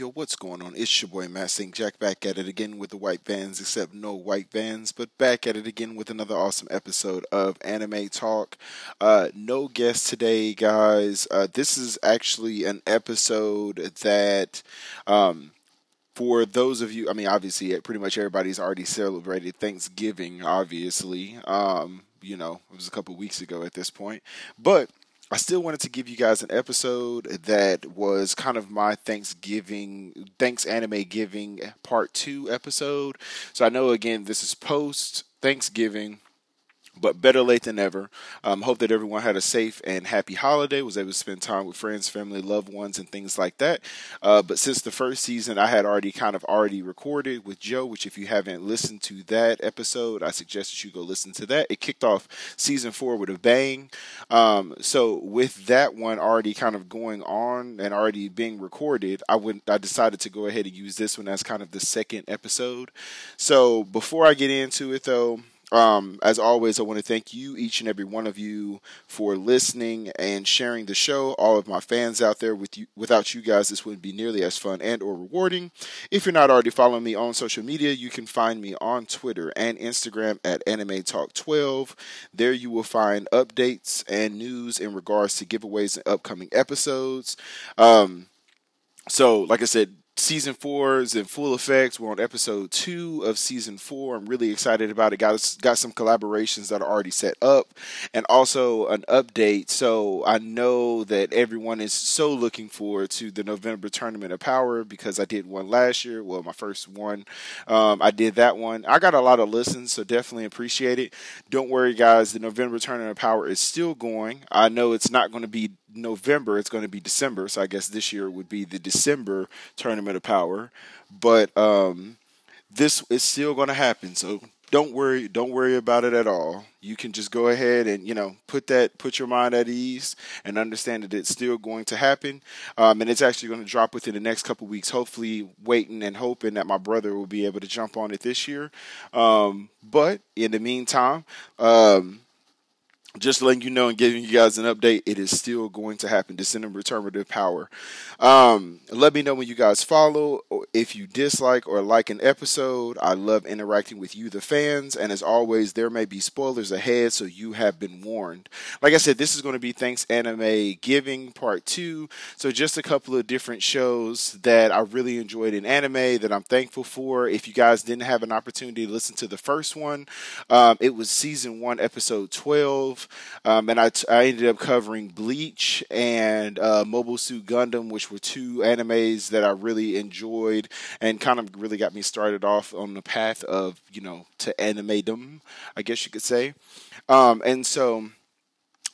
Yo, what's going on? It's your boy Matt St. Jack back at it again with the white vans, except no white vans, but back at it again with another awesome episode of Anime Talk. Uh, no guest today, guys. Uh, this is actually an episode that. Um, for those of you, I mean, obviously, pretty much everybody's already celebrated Thanksgiving, obviously. Um, you know, it was a couple weeks ago at this point. But I still wanted to give you guys an episode that was kind of my Thanksgiving, thanks anime giving part two episode. So I know again this is post Thanksgiving but better late than never. Um, hope that everyone had a safe and happy holiday, was able to spend time with friends, family, loved ones, and things like that. Uh, but since the first season, I had already kind of already recorded with Joe, which if you haven't listened to that episode, I suggest that you go listen to that. It kicked off season four with a bang. Um, so with that one already kind of going on and already being recorded, I would I decided to go ahead and use this one as kind of the second episode. So before I get into it though, um, as always, I want to thank you, each and every one of you, for listening and sharing the show. All of my fans out there, with you, without you guys, this wouldn't be nearly as fun and or rewarding. If you're not already following me on social media, you can find me on Twitter and Instagram at Anime Talk 12. There, you will find updates and news in regards to giveaways and upcoming episodes. Um, so, like I said, season four is in full effect. We're on episode two of season four. I'm really excited about it. Got got some collaborations that are already set up, and also an update. So I know that everyone is so looking forward to the November Tournament of Power because I did one last year. Well, my first one, um, I did that one. I got a lot of listens, so definitely appreciate it. Don't worry, guys. The November Tournament of Power is still going. I know it's not going to be November, it's going to be December. So I guess this year would be the December Tournament of Power. But um, this is still going to happen. So don't worry, don't worry about it at all. You can just go ahead and you know put that, put your mind at ease, and understand that it's still going to happen. Um, and it's actually going to drop within the next couple weeks. Hopefully, waiting and hoping that my brother will be able to jump on it this year. Um, but in the meantime. Just letting you know and giving you guys an update, it is still going to happen. Descending Returnative Power. Um, let me know when you guys follow, if you dislike or like an episode. I love interacting with you, the fans. And as always, there may be spoilers ahead, so you have been warned. Like I said, this is going to be Thanks Anime Giving Part 2. So just a couple of different shows that I really enjoyed in anime that I'm thankful for. If you guys didn't have an opportunity to listen to the first one, um, it was season 1, episode 12. Um, and I, ended up covering Bleach and uh, Mobile Suit Gundam, which were two animes that I really enjoyed and kind of really got me started off on the path of, you know, to animedom, I guess you could say. Um, and so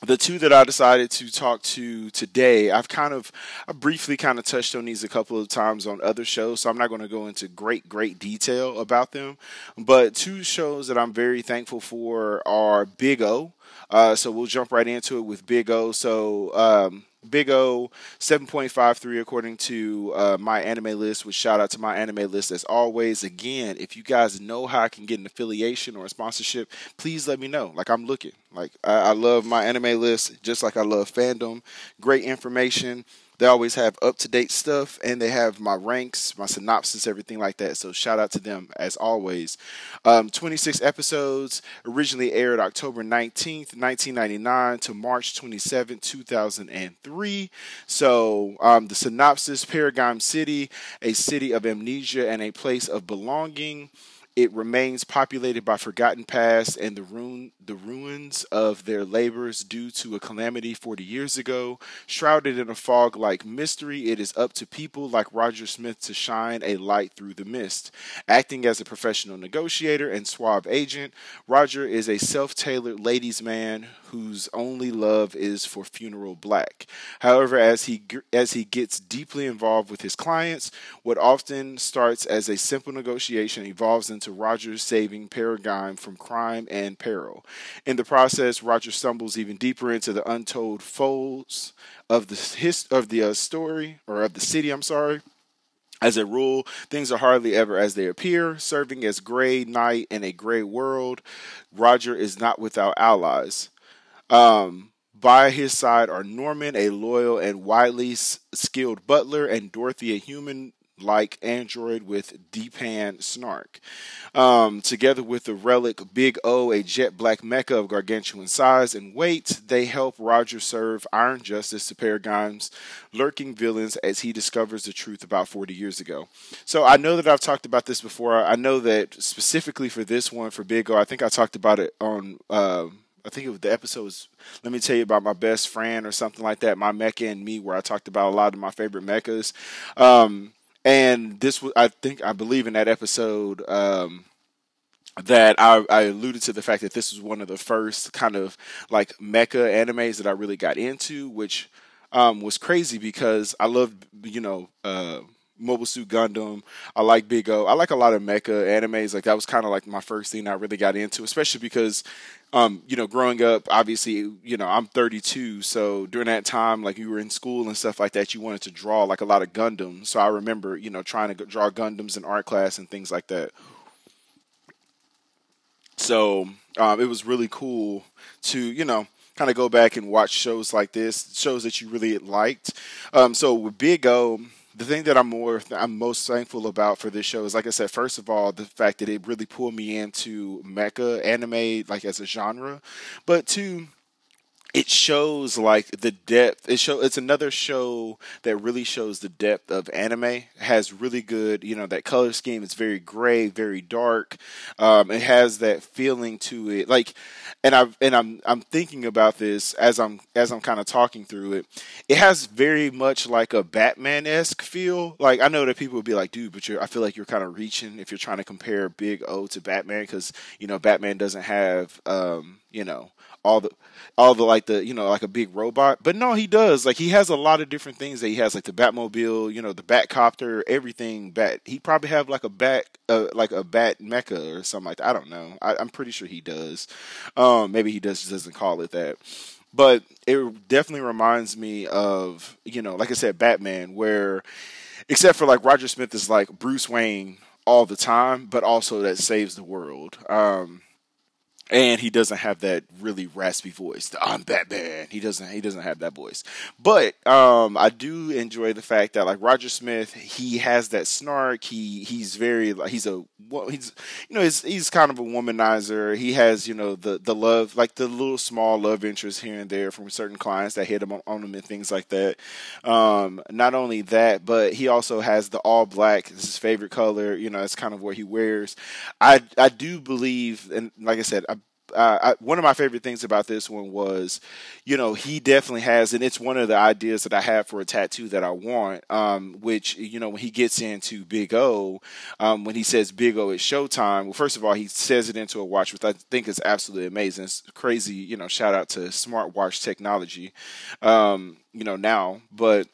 the two that I decided to talk to today, I've kind of, I briefly kind of touched on these a couple of times on other shows, so I'm not going to go into great, great detail about them. But two shows that I'm very thankful for are Big O, uh, so we'll jump right into it with Big O. So um, Big O 7.53 according to uh, MyAnimeList, which shout out to MyAnimeList as always. Again, if you guys know how I can get an affiliation or a sponsorship, please let me know. Like I'm looking. Like I, I love MyAnimeList, just like I love fandom. Great information they always have up to date stuff and they have my ranks, my synopsis, everything like that. So shout out to them as always. Um, 26 episodes originally aired October 19th, 1999 to March 27, 2003. So um, the synopsis Paradigm City, a city of amnesia and a place of belonging it remains populated by forgotten past and the ruin the ruins of their labors due to a calamity 40 years ago. Shrouded in a fog like mystery, it is up to people like Roger Smith to shine a light through the mist. Acting as a professional negotiator and suave agent, Roger is a self-tailored ladies' man whose only love is for funeral black. However, as he as he gets deeply involved with his clients, what often starts as a simple negotiation evolves into Roger saving Paradigm from crime and peril. In the process, Roger stumbles even deeper into the untold folds of the his, of the uh, story or of the city. I'm sorry. As a rule, things are hardly ever as they appear. Serving as Gray Knight in a gray world, Roger is not without allies. Um, by his side are Norman, a loyal and widely skilled butler, and Dorothy, a human like android with deepan snark. Um, together with the relic Big O, a jet black mecha of gargantuan size and weight, they help Roger serve iron justice to Paradigm's lurking villains as he discovers the truth about 40 years ago. So I know that I've talked about this before. I know that specifically for this one, for Big O, I think I talked about it on. Uh, I think it was the episode was let me tell you about my best friend or something like that, my mecha and me, where I talked about a lot of my favorite mechas. Um, and this was, I think, I believe in that episode um, that I, I, alluded to the fact that this was one of the first kind of like mecha animes that I really got into, which um, was crazy because I loved, you know, uh, Mobile Suit Gundam. I like Big O. I like a lot of mecha animes. Like that was kind of like my first thing I really got into, especially because um, you know, growing up, obviously, you know, I'm 32, so during that time, like you were in school and stuff like that, you wanted to draw like a lot of Gundams. So I remember, you know, trying to draw Gundams in art class and things like that. So um, it was really cool to, you know, kind of go back and watch shows like this, shows that you really liked. Um, so with Big O, the thing that I'm more I'm most thankful about for this show is like I said, first of all, the fact that it really pulled me into mecha anime like as a genre, but two it shows like the depth. It show it's another show that really shows the depth of anime. Has really good you know that color scheme. It's very gray very dark. Um, it has that feeling to it. Like and i and i'm i'm thinking about this as i'm as i'm kind of talking through it. It has very much like a batman-esque feel. Like i know that people would be like dude but you're i feel like you're kind of reaching if you're trying to compare big o to batman because you know batman doesn't have um you know all the all the like the you know like a big robot. But no he does. Like he has a lot of different things that he has like the batmobile you know the batcopter everything bat he probably have like a bat uh, like a bat mecha or something like that. I don't know. I, am pretty sure he does. Um maybe he does doesn't call it that. But it definitely reminds me of you know like i said batman where except for like roger smith is like bruce wayne all the time but also that saves the world. Um and he doesn't have that really raspy voice. I'm Batman. He doesn't. He doesn't have that voice. But um, I do enjoy the fact that like Roger Smith, he has that snark. He he's very he's a he's you know he's he's kind of a womanizer. He has you know the the love like the little small love interest here and there from certain clients that hit him on, on him and things like that. Um, not only that, but he also has the all black. It's his favorite color. You know, it's kind of what he wears. I I do believe, and like I said, uh, I, one of my favorite things about this one was, you know, he definitely has, and it's one of the ideas that I have for a tattoo that I want. Um, which you know, when he gets into Big O, um, when he says Big O is Showtime, well, first of all, he says it into a watch, which I think is absolutely amazing. It's crazy, you know. Shout out to smartwatch technology, um, you know, now, but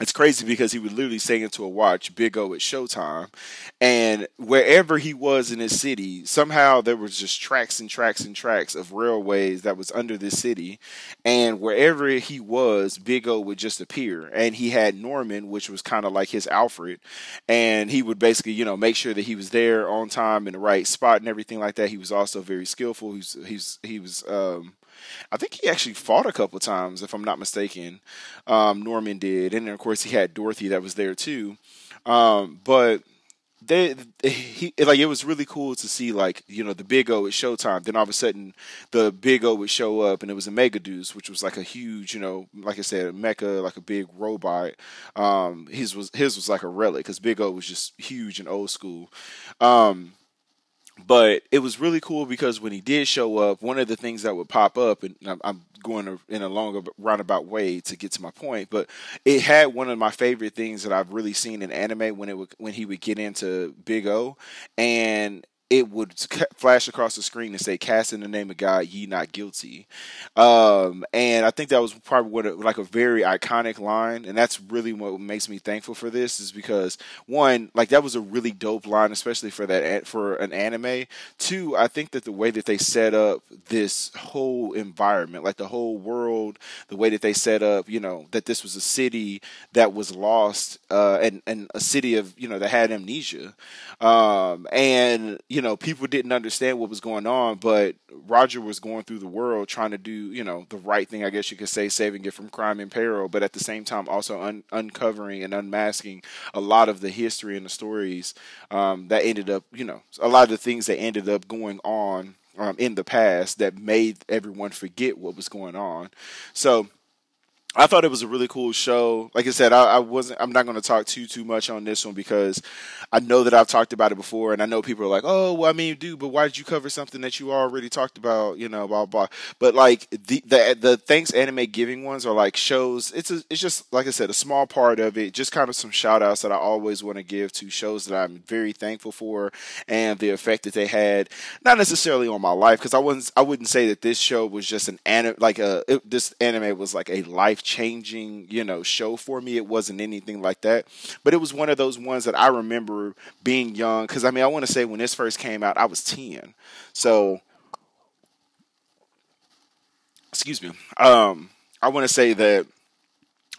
it's crazy because he would literally say into a watch, Big O at Showtime. And wherever he was in his city, somehow there was just tracks and tracks and tracks of railways that was under this city. And wherever he was, Big O would just appear. And he had Norman, which was kind of like his Alfred. And he would basically, you know, make sure that he was there on time in the right spot and everything like that. He was also very skillful. He's he's he was um I think he actually fought a couple times, if I'm not mistaken. Um, Norman did, and then of course he had Dorothy that was there too. Um, but they, he like it was really cool to see like you know the Big O at Showtime. Then all of a sudden the Big O would show up, and it was a Megadeus, which was like a huge, you know, like I said, a mecha, like a big robot. Um, his was his was like a relic because Big O was just huge and old school. Um, but it was really cool because when he did show up, one of the things that would pop up, and I'm, going in a longer roundabout way to get to my point, but it had one of my favorite things that I've really seen in anime when it would, when he would get into Big O, and it would flash across the screen and say, "Cast in the name of God, ye not guilty." Um, and I think that was probably what a, like a very iconic line, and that's really what makes me thankful for this is because one, like that was a really dope line, especially for that for an anime. Two, I think that the way that they set up this whole environment, like the whole world, the way that they set up, you know, that this was a city that was lost, uh, and and a city of you know that had amnesia, um, and you you know, people didn't understand what was going on, but Roger was going through the world trying to do, you know, the right thing, I guess you could say, saving it from crime and peril, but at the same time also un- uncovering and unmasking a lot of the history and the stories um, that ended up, you know, a lot of the things that ended up going on um, in the past that made everyone forget what was going on. So, I thought it was a really cool show. Like I said, I, I wasn't. I'm not going to talk too too much on this one because I know that I've talked about it before, and I know people are like, "Oh, well, I mean, dude, but why did you cover something that you already talked about?" You know, blah blah. But like the the the thanks anime giving ones are like shows. It's a, it's just like I said, a small part of it. Just kind of some shout outs that I always want to give to shows that I'm very thankful for and the effect that they had. Not necessarily on my life because I wasn't. I wouldn't say that this show was just an anime like a it, this anime was like a life life changing, you know, show for me. It wasn't anything like that, but it was one of those ones that I remember being young. Because I mean, I want to say when this first came out, I was ten, so excuse me. Um, I want to say that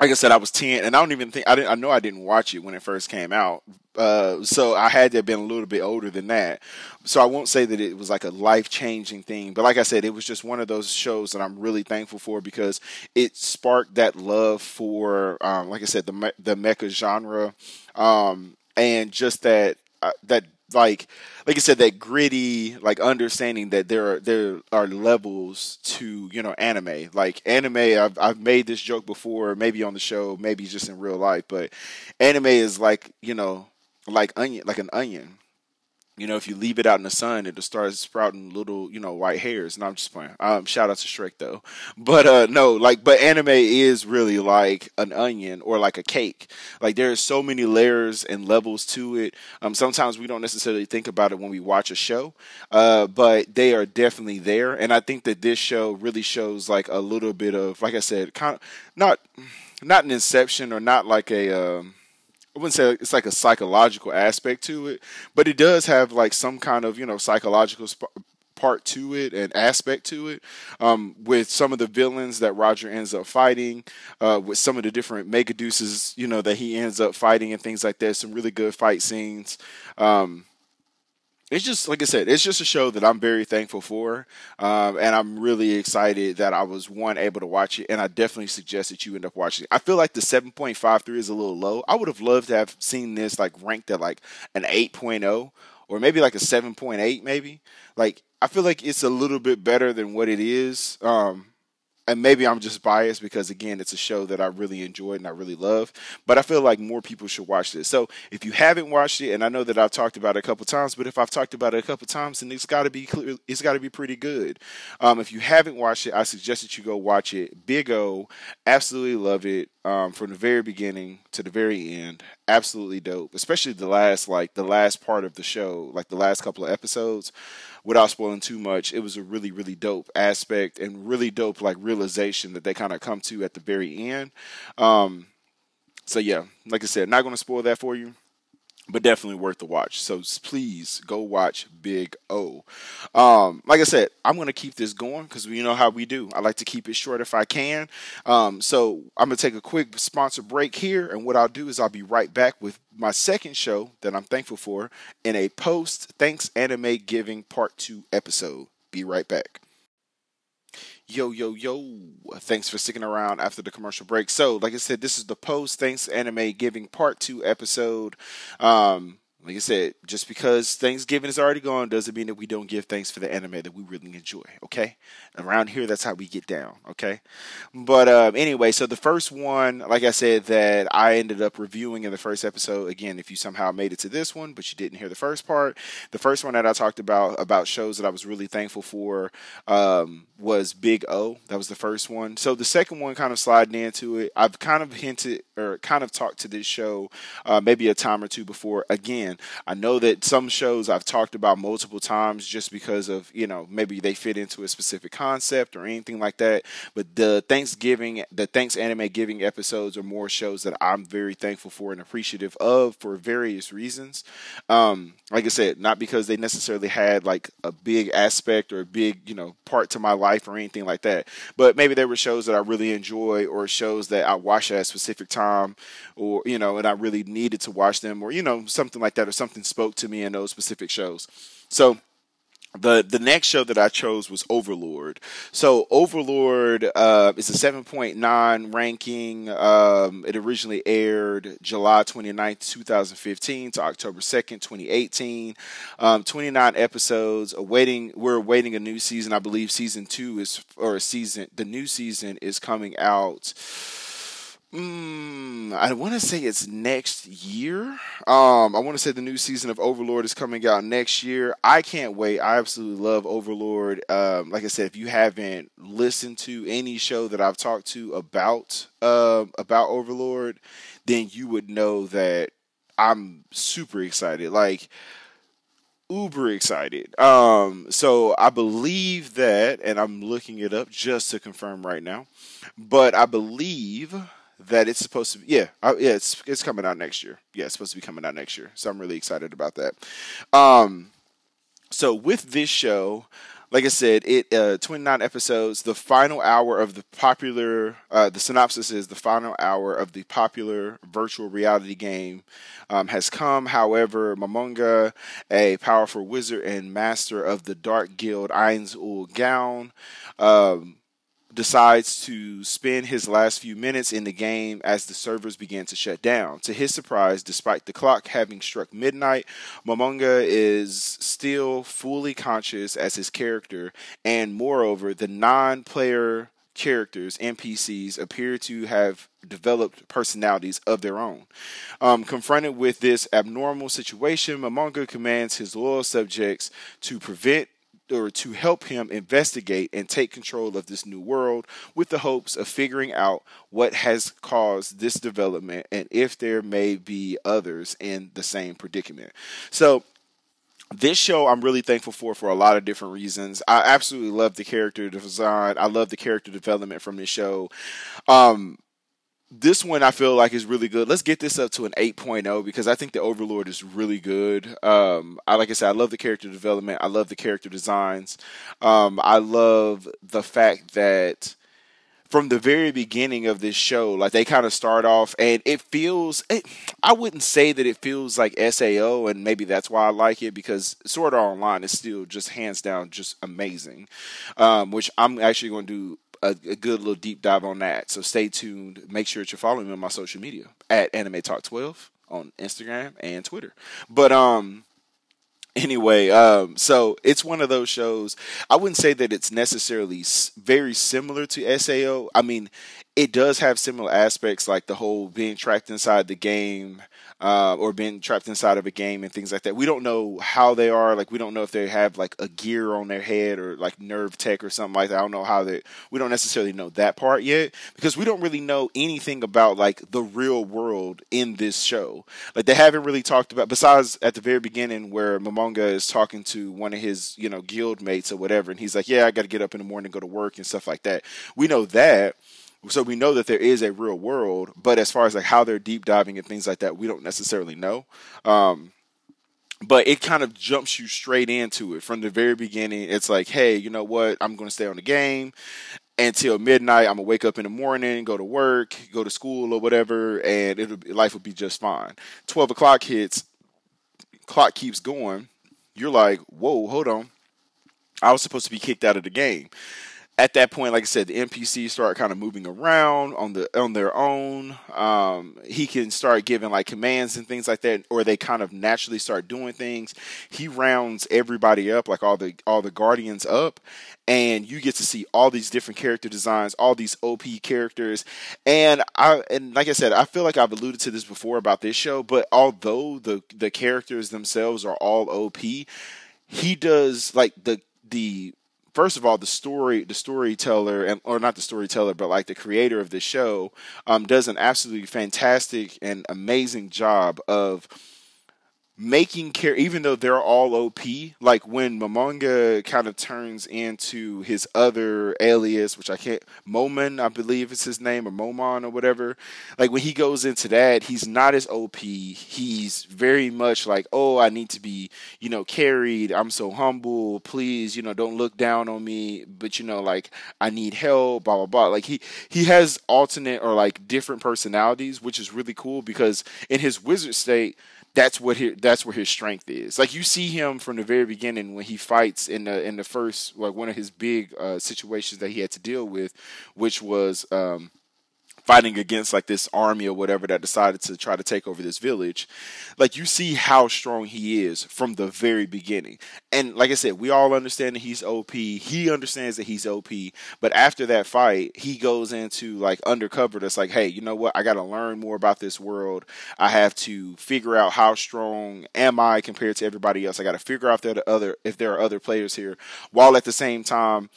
like I said, I was ten, and I don't even think I didn't. I know I didn't watch it when it first came out, uh, so I had to have been a little bit older than that. So I won't say that it was like a life changing thing, but like I said, it was just one of those shows that I'm really thankful for because it sparked that love for, um, like I said, the the mecha genre, um, and just that uh, that like like I said, that gritty, like understanding that there are there are levels to you know anime. Like anime, I've I've made this joke before, maybe on the show, maybe just in real life, but anime is like you know like onion, like an onion you know, if you leave it out in the sun, it'll start sprouting little, you know, white hairs. And I'm just playing. Um, shout out to Shrek though. But uh, no, like, but anime is really like an onion or like a cake. Like there are so many layers and levels to it. Um, sometimes we don't necessarily think about it when we watch a show, uh, but they are definitely there. And I think that this show really shows like a little bit of, like I said, kind of not not an inception or not like a. Um, I wouldn't say it's like a psychological aspect to it, but it does have like some kind of you know psychological sp- part to it and aspect to it. Um, with some of the villains that Roger ends up fighting, uh, with some of the different Megadeuses, you know, that he ends up fighting and things like that. Some really good fight scenes. Um, it's just like I said, it's just a show that I'm very thankful for, um, and I'm really excited that I was one able to watch it, and I definitely suggest that you end up watching. it. I feel like the 7.53 is a little low. I would have loved to have seen this like ranked at like an 8.0 or maybe like a 7.8, maybe. Like I feel like it's a little bit better than what it is. Um, and maybe I'm just biased because again, it's a show that I really enjoyed and I really love. But I feel like more people should watch this. So if you haven't watched it, and I know that I've talked about it a couple times, but if I've talked about it a couple times, then it's got to be clear. It's got to be pretty good. Um, if you haven't watched it, I suggest that you go watch it. Big O, absolutely love it um, from the very beginning to the very end. Absolutely dope, especially the last like the last part of the show, like the last couple of episodes without spoiling too much, it was a really, really dope aspect and really dope like realization that they kind of come to at the very end. Um, so yeah, like I said, not going to spoil that for you but definitely worth the watch. So please go watch Big O. Um, like I said, I'm gonna keep this going because you know how we do. I like to keep it short if I can. Um, so I'm gonna take a quick sponsor break here, and what I'll do is I'll be right back with my second show that I'm thankful for in a post thanks anime giving part two episode. Be right back. Yo, yo, yo. Thanks for sticking around after the commercial break. So, like I said, this is the post thanks anime giving part two episode. Um, like I said, just because Thanksgiving is already gone doesn't mean that we don't give thanks for the anime that we really enjoy. Okay, around here that's how we get down. Okay, but um, anyway, so the first one, like I said, that I ended up reviewing in the first episode. Again, if you somehow made it to this one, but you didn't hear the first part, the first one that I talked about about shows that I was really thankful for um, was Big O. That was the first one. So the second one, kind of sliding into it, I've kind of hinted or kind of talked to this show uh, maybe a time or two before. Again I know that some shows I've talked about multiple times just because of, you know, maybe they fit into a specific concept or anything like that. But the Thanksgiving, the Thanks Anime Giving episodes are more shows that I'm very thankful for and appreciative of for various reasons. Um, like I said, not because they necessarily had like a big aspect or a big, you know, part to my life or anything like that. But maybe there were shows that I really enjoy or shows that I watched at a specific time or, you know, and I really needed to watch them or, you know, something like that or something spoke to me in those specific shows. So the the next show that I chose was Overlord. So Overlord uh, is a 7.9 ranking. Um, it originally aired July 29th, 2015 to October 2nd, 2018. Um, 29 episodes. Awaiting we're awaiting a new season. I believe season 2 is or season the new season is coming out Mm, I want to say it's next year. Um, I want to say the new season of Overlord is coming out next year. I can't wait. I absolutely love Overlord. Um, like I said, if you haven't listened to any show that I've talked to about uh, about Overlord, then you would know that I'm super excited. Like uber excited. Um, so I believe that, and I'm looking it up just to confirm right now, but I believe that it's supposed to be yeah uh, yeah it's it's coming out next year. Yeah it's supposed to be coming out next year. So i'm really excited about that. Um so with this show like i said it uh 29 episodes the final hour of the popular uh the synopsis is the final hour of the popular virtual reality game um, has come. However momonga a powerful wizard and master of the dark guild Ainz Ooal Gown um decides to spend his last few minutes in the game as the servers begin to shut down. To his surprise, despite the clock having struck midnight, Momonga is still fully conscious as his character, and moreover, the non player characters, NPCs, appear to have developed personalities of their own. Um, confronted with this abnormal situation, Momonga commands his loyal subjects to prevent or to help him investigate and take control of this new world with the hopes of figuring out what has caused this development and if there may be others in the same predicament. So, this show I'm really thankful for for a lot of different reasons. I absolutely love the character design. I love the character development from this show. Um, this one I feel like is really good. Let's get this up to an 8.0 because I think the Overlord is really good. Um, I like I said, I love the character development. I love the character designs. Um, I love the fact that from the very beginning of this show, like they kind of start off, and it feels. It, I wouldn't say that it feels like Sao, and maybe that's why I like it because Sword Art Online is still just hands down just amazing. Um, which I'm actually going to do a, a, good little deep dive on that. So stay tuned. Make sure that you're following me on my social media at Anime Talk 12 on Instagram and Twitter. But um anyway, um so it's one of those shows. I wouldn't say that it's necessarily very similar to SAO. I mean, it does have similar aspects like the whole being tracked inside the game uh, or being trapped inside of a game and things like that. We don't know how they are. Like we don't know if they have like a gear on their head or like nerve tech or something like that. I don't know how they. We don't necessarily know that part yet because we don't really know anything about like the real world in this show. Like they haven't really talked about besides at the very beginning where Momonga is talking to one of his you know guild mates or whatever, and he's like, "Yeah, I got to get up in the morning go to work and stuff like that." We know that so we know that there is a real world, but as far as like how they're deep diving and things like that, we don't necessarily know. Um, but it kind of jumps you straight into it from the very beginning. It's like, hey, you know what? I'm going to stay on the game until midnight. I'm gonna wake up in the morning, go to work, go to school or whatever, and it'll life will be just fine. Twelve o'clock hits, clock keeps going. You're like, whoa, hold on. I was supposed to be kicked out of the game at that point, like I said, the NPCs start kind of moving around on the on their own. Um, he can start giving like commands and things like that, or they kind of naturally start doing things. He rounds everybody up, like all the all the guardians up, and you get to see all these different character designs, all these OP characters, and I and like I said, I feel like I've alluded to this before about this show, but although the the characters themselves are all OP, he does like the the first of all, the story, the storyteller, and or not the storyteller, but like the creator of the show, um, does an absolutely fantastic and amazing job of making care even though they're all OP, like when Momonga kind of turns into his other alias, which I can't Momon, I believe is his name, or Momon or whatever. Like when he goes into that, he's not as OP. He's very much like, oh, I need to be, you know, carried. I'm so humble. Please, you know, don't look down on me. But you know, like I need help, blah blah blah. Like he he has alternate or like different personalities, which is really cool because in his wizard state that's what his, that's where his strength is. Like you see him from the very beginning when he fights in the in the first like one of his big uh, situations that he had to deal with, which was um, fighting against like this army or whatever that decided to try to take over this village like you see how strong he is from the very beginning. And like i said we all understand that he's op he understands that he's op but after that fight he goes into like undercover that's like hey you know what? I got to learn more about this world. I have to figure out how strong am i compared to everybody else. I got to figure out if there are other if there are other players here. While at the same time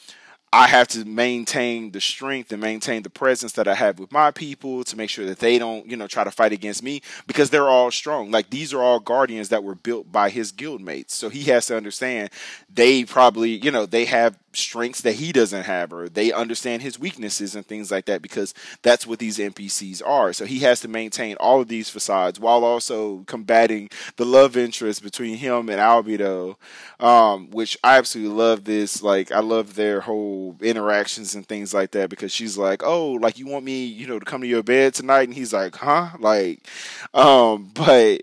I have to maintain the strength and maintain the presence that I have with my people to make sure that they don't, you know, try to fight against me because they're all strong. Like these are all guardians that were built by his guild mates. So he has to understand they probably, you know, they have strengths that he doesn't have or they understand his weaknesses and things like that because that's what these NPCs are. So he has to maintain all of these facades while also combating the love interest between him and Albedo, um, which I absolutely love this. Like I love their whole interactions and things like that because she's like, "Oh, like you want me, you know, to come to your bed tonight?" and he's like, "Huh?" Like um but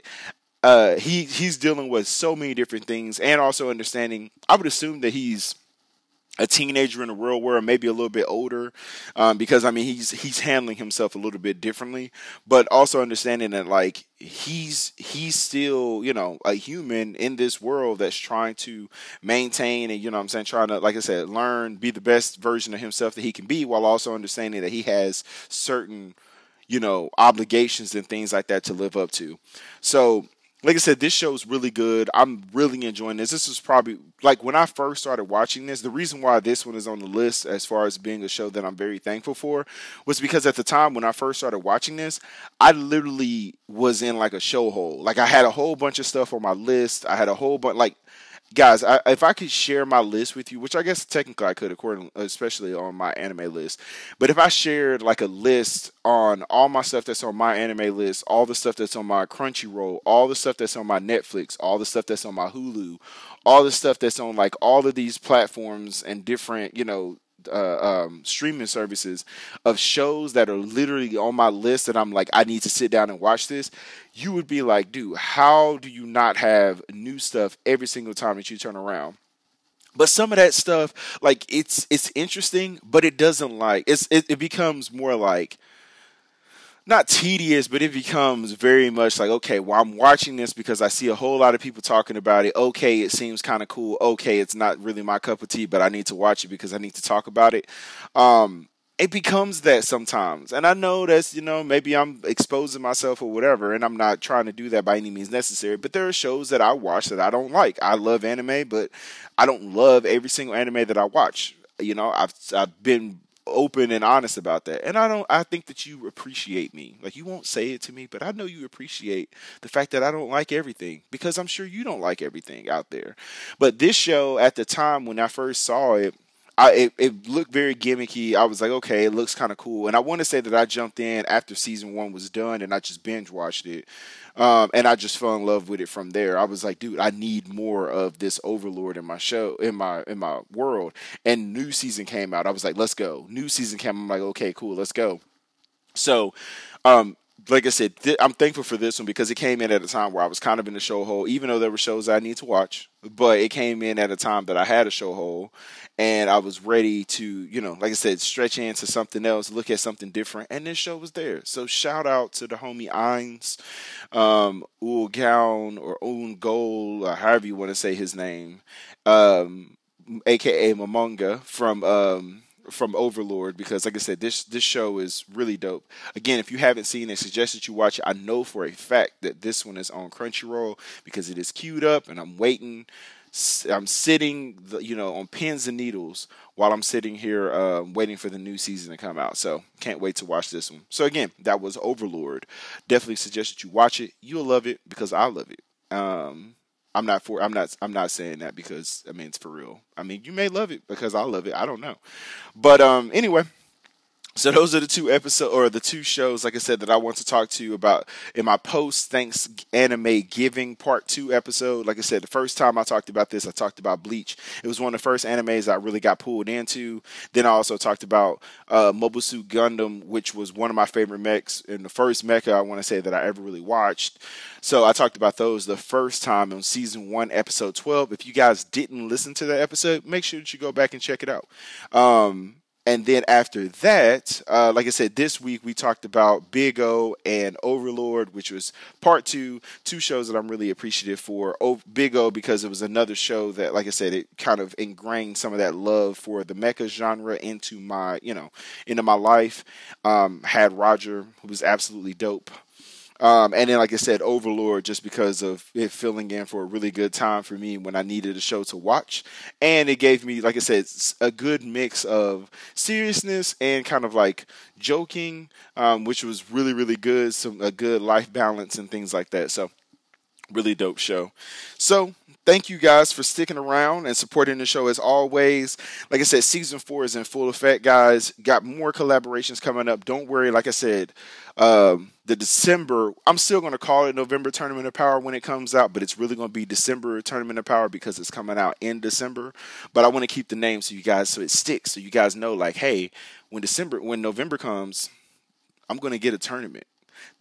uh, he he's dealing with so many different things and also understanding. I would assume that he's a teenager in the real world, maybe a little bit older, um, because I mean he's he's handling himself a little bit differently, but also understanding that like he's he's still you know a human in this world that's trying to maintain and you know I'm saying trying to like I said learn be the best version of himself that he can be while also understanding that he has certain you know obligations and things like that to live up to. So like I said, this show is really good. I'm really enjoying this. This is probably like when I first started watching this. The reason why this one is on the list, as far as being a show that I'm very thankful for, was because at the time when I first started watching this, I literally was in like a show hole. Like I had a whole bunch of stuff on my list. I had a whole bunch like guys, I, if I could share my list with you, which I guess technically I could, according, especially on my anime list. But if I shared like a list on all my stuff that's on my anime list, all the stuff that's on my Crunchyroll, all the stuff that's on my Netflix, all the stuff that's on my Hulu, all the stuff that's on like all of these platforms and different, you know, uh, um, streaming services of shows that are literally on my list that I'm like, I need to sit down and watch this, you would be like, dude, how do you not have new stuff every single time that you turn around? But some of that stuff, like it's it's interesting, but it doesn't like it's it, it becomes more like not tedious, but it becomes very much like, okay, well, I'm watching this because I see a whole lot of people talking about it. Okay, it seems kind of cool. Okay, it's not really my cup of tea, but I need to watch it because I need to talk about it. Um, it becomes that sometimes. And I know that's, you know, maybe I'm exposing myself or whatever, and I'm not trying to do that by any means necessary. But there are shows that I watch that I don't like. I love anime, but I don't love every single anime that I watch. You know, I've I've been open and honest about that. And I don't I think that you appreciate me. Like you won't say it to me, but I know you appreciate the fact that I don't like everything because I'm sure you don't like everything out there. But this show at the time when I first saw it I, it, it, looked very gimmicky. I was like, okay, it looks kind of cool. And I want to say that I jumped in after season one was done and I just binge watched it. Um, and I just fell in love with it from there. I was like, dude, I need more of this Overlord in my show, in my in my world. And new season came out. I was like, let's go. New season came. I'm like, okay, cool, let's go. So, um, like I said, th- I'm thankful for this one because it came in at a time where I was kind of in the show hole, even though there were shows I need to watch. But it came in at a time that I had a show hole, and I was ready to, you know, like I said, stretch into something else, look at something different, and this show was there. So shout out to the homie Ainz, um, Gown or Un Gol, or however you want to say his name, um, aka Momonga from. Um, from Overlord because, like I said, this this show is really dope. Again, if you haven't seen it, I suggest that you watch it. I know for a fact that this one is on Crunchyroll because it is queued up, and I'm waiting. I'm sitting, you know, on pins and needles while I'm sitting here uh, waiting for the new season to come out. So can't wait to watch this one. So again, that was Overlord. Definitely suggest that you watch it. You'll love it because I love it. Um, I'm not for I'm not I'm not saying that because I mean it's for real. I mean you may love it because I love it. I don't know. But um anyway, so those are the two episodes or the two shows, like I said, that I want to talk to you about in my post thanks anime giving part two episode. Like I said, the first time I talked about this, I talked about Bleach. It was one of the first animes I really got pulled into. Then I also talked about uh, Mobile Suit Gundam, which was one of my favorite mechs and the first mecha I want to say that I ever really watched. So I talked about those the first time on season one, episode twelve. If you guys didn't listen to that episode, make sure that you go back and check it out. Um, and then after that, uh, like I said, this week we talked about Big O and Overlord, which was part two, two shows that I'm really appreciative for. O- Big O because it was another show that, like I said, it kind of ingrained some of that love for the mecha genre into my, you know, into my life. Um, had Roger, who was absolutely dope. Um, and then, like I said, Overlord, just because of it filling in for a really good time for me when I needed a show to watch. And it gave me, like I said, a good mix of seriousness and kind of like joking, um, which was really, really good. Some a good life balance and things like that. So, really dope show. So, thank you guys for sticking around and supporting the show as always. Like I said, season four is in full effect, guys. Got more collaborations coming up. Don't worry. Like I said, um, the December, I'm still going to call it November Tournament of Power when it comes out, but it's really going to be December Tournament of Power because it's coming out in December. But I want to keep the name so you guys, so it sticks, so you guys know, like, hey, when December, when November comes, I'm going to get a tournament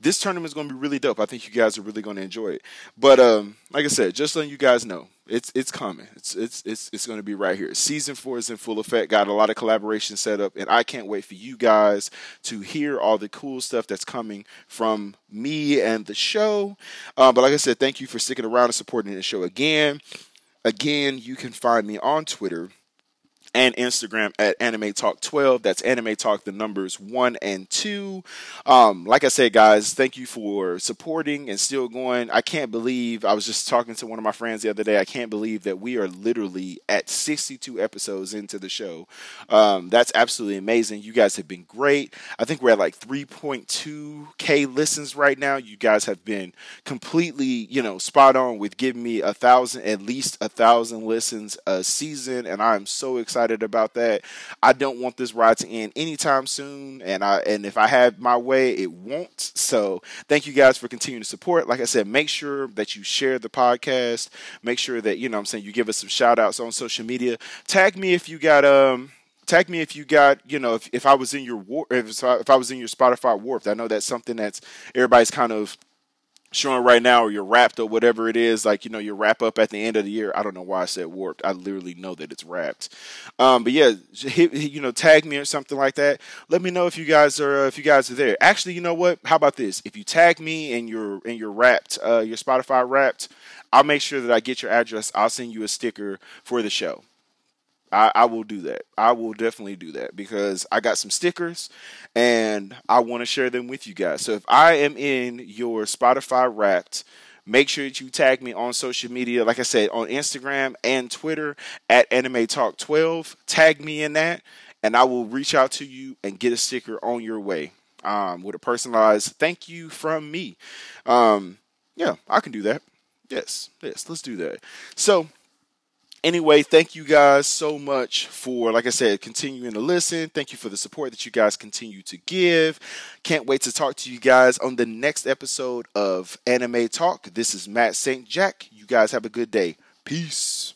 this tournament is going to be really dope. I think you guys are really going to enjoy it. But um, like I said, just letting you guys know, it's it's coming. It's it's it's it's going to be right here. Season four is in full effect. Got a lot of collaboration set up, and I can't wait for you guys to hear all the cool stuff that's coming from me and the show. Um, but like I said, thank you for sticking around and supporting the show again. Again, you can find me on Twitter and Instagram at Anime Talk 12. That's Anime Talk, the numbers one and two. Um, like I said, guys, thank you for supporting and still going. I can't believe I was just talking to one of my friends the other day. I can't believe that we are literally at 62 episodes into the show. Um, that's absolutely amazing. You guys have been great. I think we're at like 3.2k listens right now. You guys have been completely, you know, spot on with giving me a thousand, at least a thousand listens a season, and I'm so excited excited about that. I don't want this ride to end anytime soon, and I and if I have my way, it won't. So thank you guys for continuing to support. Like I said, make sure that you share the podcast. Make sure that you know I'm saying you give us some shout outs on social media. Tag me if you got um tag me if you got you know if, if I was in your war if if I was in your Spotify warped. I know that's something that's everybody's kind of showing right now or you're wrapped or whatever it is like you know you wrap up at the end of the year. I don't know why i said warped. I literally know that it's wrapped. Um, but yeah you know tag me or something like that. Let me know if you guys are uh, if you guys are there. Actually you know what? How about this? If you tag me and you're and you're wrapped uh, your spotify wrapped i'll make sure that i get your address. I'll send you a sticker for the show I, I, will do that. I will definitely do that because I got some stickers and I want to share them with you guys. So if I am in your Spotify wrapped, make sure that you tag me on social media. Like I said, on Instagram and Twitter at Anime Talk 12. Tag me in that and I will reach out to you and get a sticker on your way um, with a personalized thank you from me. Um, yeah, I can do that. Yes, yes, let's do that. So, anyway, thank you guys so much for, like I said, continuing to listen. Thank you for the support that you guys continue to give. Can't wait to talk to you guys on the next episode of Anime Talk. This is Matt St. Jack. You guys have a good day. Peace.